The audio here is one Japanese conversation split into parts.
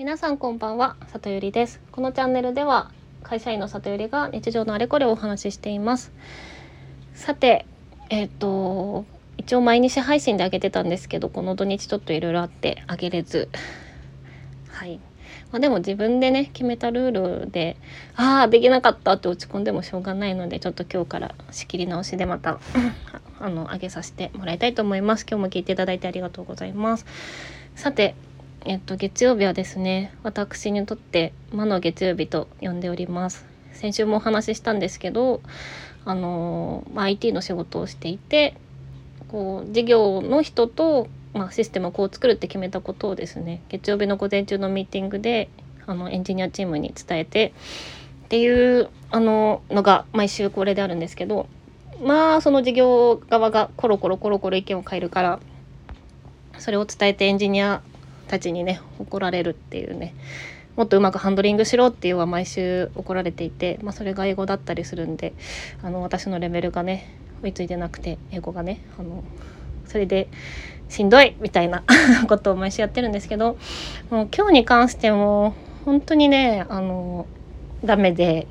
皆さんこんばんは里ゆりです。このチャンネルでは会社員の里ゆりが日常のあれこれをお話ししています。さてえっ、と一応毎日配信であげてたんですけどこの土日ちょっといろいろあってあげれず。はい。まあ、でも自分でね決めたルールでああできなかったって落ち込んでもしょうがないのでちょっと今日から仕切り直しでまたあの上げさせてもらいたいと思います。今日も聞いていただいてありがとうございます。さてえっと月曜日はですね私にとって魔の月曜日と呼んでおります。先週もお話ししたんですけどあの、まあ、IT の仕事をしていてこう事業の人とまあ、システムをこう作るって決めたことをですね月曜日の午前中のミーティングであのエンジニアチームに伝えてっていうあののが毎週これであるんですけどまあその事業側がコロコロコロコロ意見を変えるからそれを伝えてエンジニアたちにね怒られるっていうね。もっとうまくハンドリングしろっていうのは毎週怒られていて、まあ、それが英語だったりするんであの私のレベルがね追いついてなくて英語がねあのそれでしんどいみたいな ことを毎週やってるんですけどもう今日に関しても本当にねあのダメで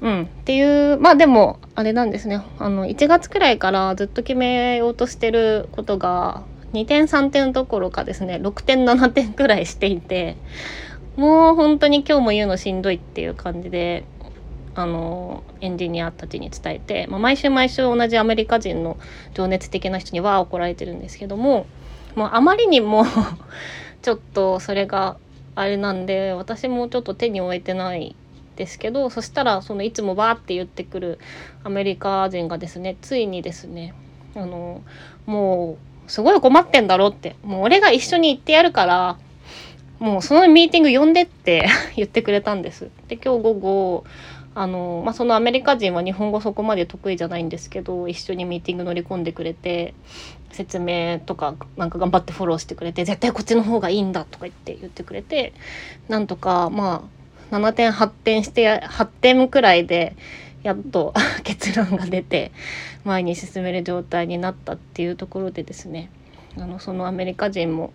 うんっていうまあでもあれなんですね。あの1月くらいからずっと決めようとしてることが2点3点どころかですね6点7点くらいしていてもう本当に今日も言うのしんどいっていう感じであのエンジニアたちに伝えて、まあ、毎週毎週同じアメリカ人の情熱的な人には怒られてるんですけどももうあまりにも ちょっとそれがあれなんで私もちょっと手に負えてないですけどそしたらそのいつもバーって言ってくるアメリカ人がですねついにですねあのもうすごい困ってんだろってもう俺が一緒に行ってやるからもうそのミーティング呼んでって 言ってくれたんです。で今日午後あの、まあ、そのアメリカ人は日本語そこまで得意じゃないんですけど一緒にミーティング乗り込んでくれて説明とかなんか頑張ってフォローしてくれて絶対こっちの方がいいんだとか言って言ってくれてなんとかまあ7点8点して8点くらいでやっと 結論が出て前に進める状態になったっていうところでですねあのそのアメリカ人も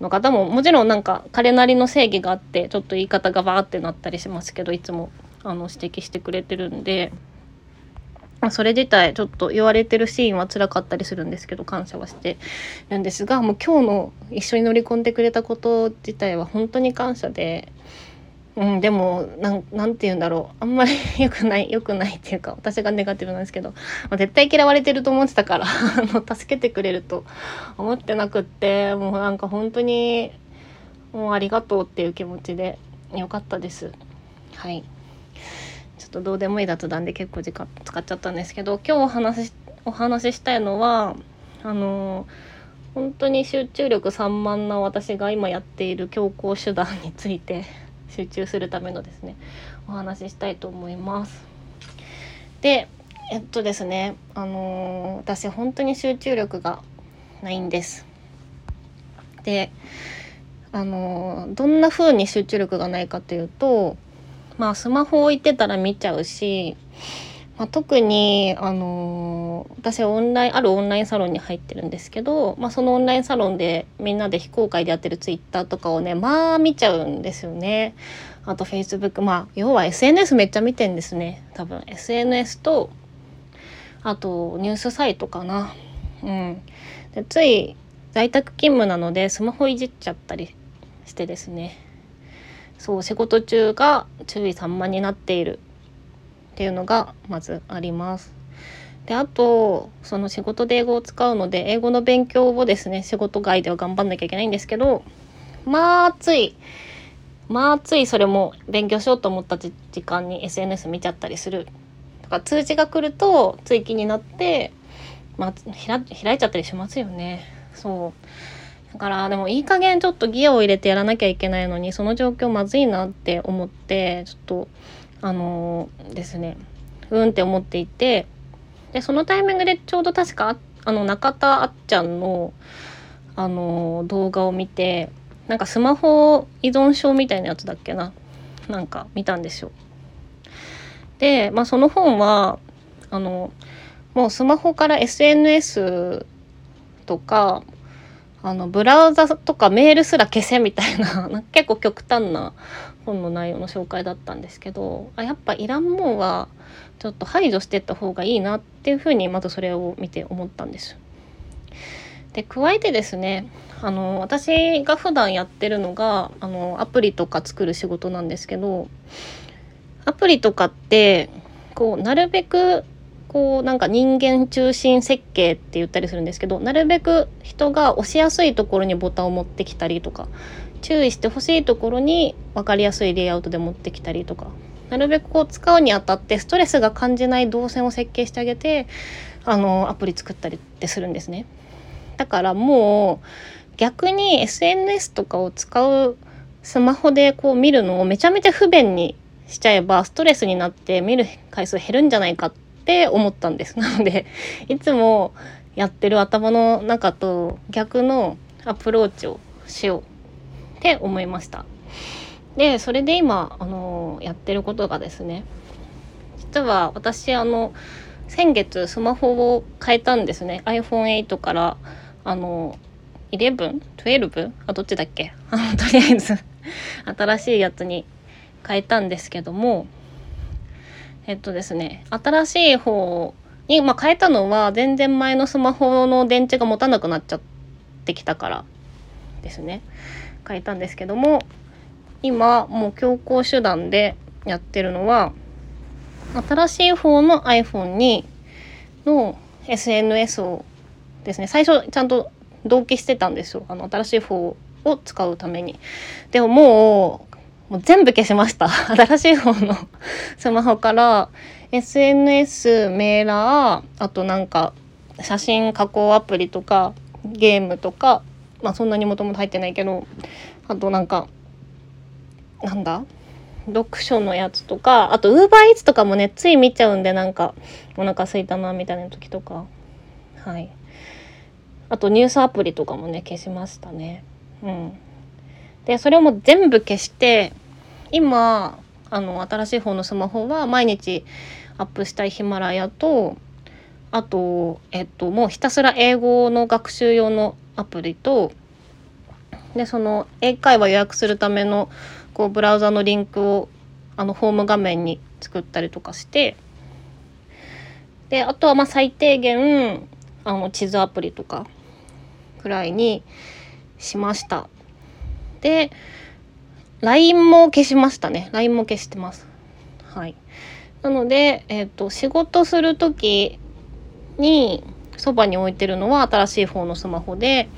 の方ももちろんなんか彼なりの正義があってちょっと言い方がバーってなったりしますけどいつもあの指摘してくれてるんで。それ自体ちょっと言われてるシーンは辛かったりするんですけど感謝はしてるんですがもう今日の一緒に乗り込んでくれたこと自体は本当に感謝で、うん、でもなんなんて言うんだろうあんまり 良くない良くないっていうか私がネガティブなんですけど、まあ、絶対嫌われてると思ってたから あの助けてくれると思ってなくってもうなんか本当にもうありがとうっていう気持ちでよかったです。はいちょっとどうでもいい雑談で結構時間使っちゃったんですけど今日お話しお話ししたいのはあの本当に集中力散漫な私が今やっている強行手段について集中するためのですねお話ししたいと思います。でえっとですねあの私本当に集中力がないんです。であのどんな風に集中力がないかというとまあスマホ置いてたら見ちゃうし、まあ、特にあのー、私オンラインあるオンラインサロンに入ってるんですけど、まあ、そのオンラインサロンでみんなで非公開でやってるツイッターとかをねまあ見ちゃうんですよね。あとフェイスブックまあ要は SNS めっちゃ見てんですね多分 SNS とあとニュースサイトかな。うん、でつい在宅勤務なのでスマホいじっちゃったりしてですねそう仕事中が注意散漫になっているっていうのがまずあります。であとその仕事で英語を使うので英語の勉強をですね仕事外では頑張んなきゃいけないんですけどまあついまあついそれも勉強しようと思った時間に SNS 見ちゃったりするとか通知が来るとつい気になってまあ開いちゃったりしますよね。そうだからでもいい加減ちょっとギアを入れてやらなきゃいけないのにその状況まずいなって思ってちょっとあのー、ですねうんって思っていてでそのタイミングでちょうど確かあの中田あっちゃんのあのー、動画を見てなんかスマホ依存症みたいなやつだっけななんか見たんですよ。で、まあ、その本はあのもうスマホから SNS とかあのブラウザとかメールすら消せみたいな 結構極端な本の内容の紹介だったんですけどあやっぱいらんもんはちょっと排除してった方がいいなっていうふうにまずそれを見て思ったんです。で加えてですねあの私が普段やってるのがあのアプリとか作る仕事なんですけどアプリとかってこうなるべくこうなんか人間中心設計って言ったりするんですけどなるべく人が押しやすいところにボタンを持ってきたりとか注意してほしいところに分かりやすいレイアウトで持ってきたりとかなるべくこう使うにあたってストレスが感じない動線を設計してあげてあのアプリ作ったりってするんですね。だからもう逆に SNS とかを使うスマホでこう見るのをめちゃめちゃ不便にしちゃえばストレスになって見る回数減るんじゃないかっって思ったんです。なのでいつもやってる頭の中と逆のアプローチをしようって思いました。でそれで今あのやってることがですね実は私あの先月スマホを変えたんですね iPhone8 からあの 11?12? あどっちだっけ？あのとりあえず新しいやつに変えたんですけどもえっとですね新しい方に、まあ、変えたのは全然前のスマホの電池が持たなくなっちゃってきたからですね変えたんですけども今もう強行手段でやってるのは新しい方の iPhone にの SNS をですね最初ちゃんと同期してたんですよあの新しい方を使うために。でももうもう全部消しました。新しい方の。スマホから SNS メーラーあとなんか写真加工アプリとかゲームとかまあそんなにもともと入ってないけどあとなんかなんだ？読書のやつとかあとウーバーイーツとかもねつい見ちゃうんでなんかお腹すいたなみたいな時とか。はい。あとニュースアプリとかもね消しましたね。うん。でそれをもう全部消して今あの新しい方のスマホは毎日アップしたいヒマラヤとあとえっともうひたすら英語の学習用のアプリとでその英会話予約するためのこうブラウザのリンクをあのホーム画面に作ったりとかしてであとはま最低限あの地図アプリとかくらいにしました。で LINE も消しましたね LINE も消してます。はい、なので、えーと、仕事する時にそばに置いてるのは新しい方のスマホで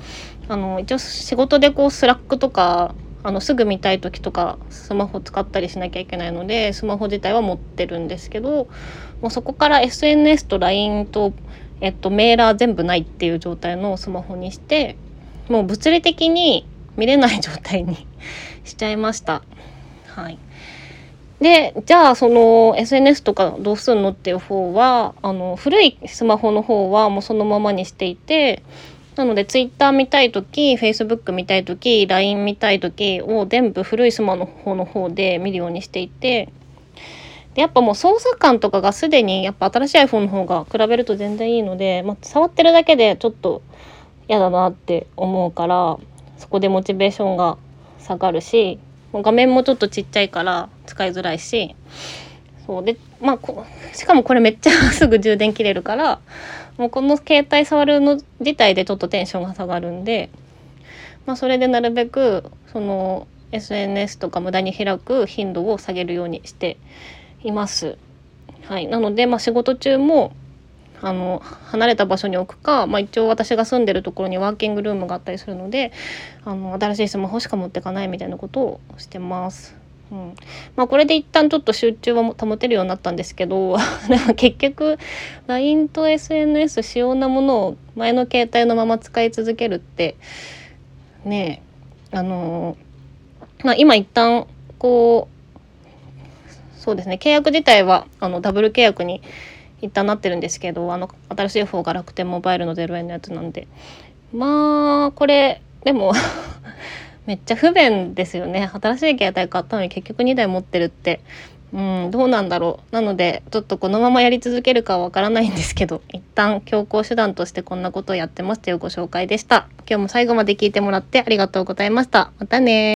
あの一応仕事でこうスラックとかあのすぐ見たい時とかスマホ使ったりしなきゃいけないのでスマホ自体は持ってるんですけどもうそこから SNS と LINE と、えっと、メーラー全部ないっていう状態のスマホにしてもう物理的に見れない状態にしちゃいました。はい、でじゃあその SNS とかどうすんのっていう方はあの古いスマホの方はもうそのままにしていてなので Twitter 見たい時 Facebook 見たい時 LINE 見たい時を全部古いスマホの方で見るようにしていてでやっぱもう操作感とかがすでにやっぱ新しい iPhone の方が比べると全然いいので、まあ、触ってるだけでちょっと嫌だなって思うからそこでモチベーションが下がるし画面もちょっとちっちゃいから使いづらいしそうでまあこしかもこれめっちゃすぐ充電切れるからもうこの携帯触るの自体でちょっとテンションが下がるんで、まあ、それでなるべくその SNS とか無駄に開く頻度を下げるようにしています。はい、なので、まあ、仕事中もあの離れた場所に置くか、まあ、一応私が住んでるところにワーキングルームがあったりするのであの新しいスマホしか持ってかないみたいなことをしてます。うんまあ、これで一旦ちょっと集中は保てるようになったんですけど でも結局 LINE と SNS 主要なものを前の携帯のまま使い続けるってねあのまあ、今一旦こうそうですね契約自体はあのダブル契約に一旦なってるんですけどあの新しい方が楽天モバイルの0円のやつなんで。まあこれでも めっちゃ不便ですよね。新しい携帯買ったのに結局2台持ってるって。うんどうなんだろう。なのでちょっとこのままやり続けるかはわからないんですけど一旦強行手段としてこんなことをやってますというご紹介でした。今日も最後まで聞いてもらってありがとうございました。またね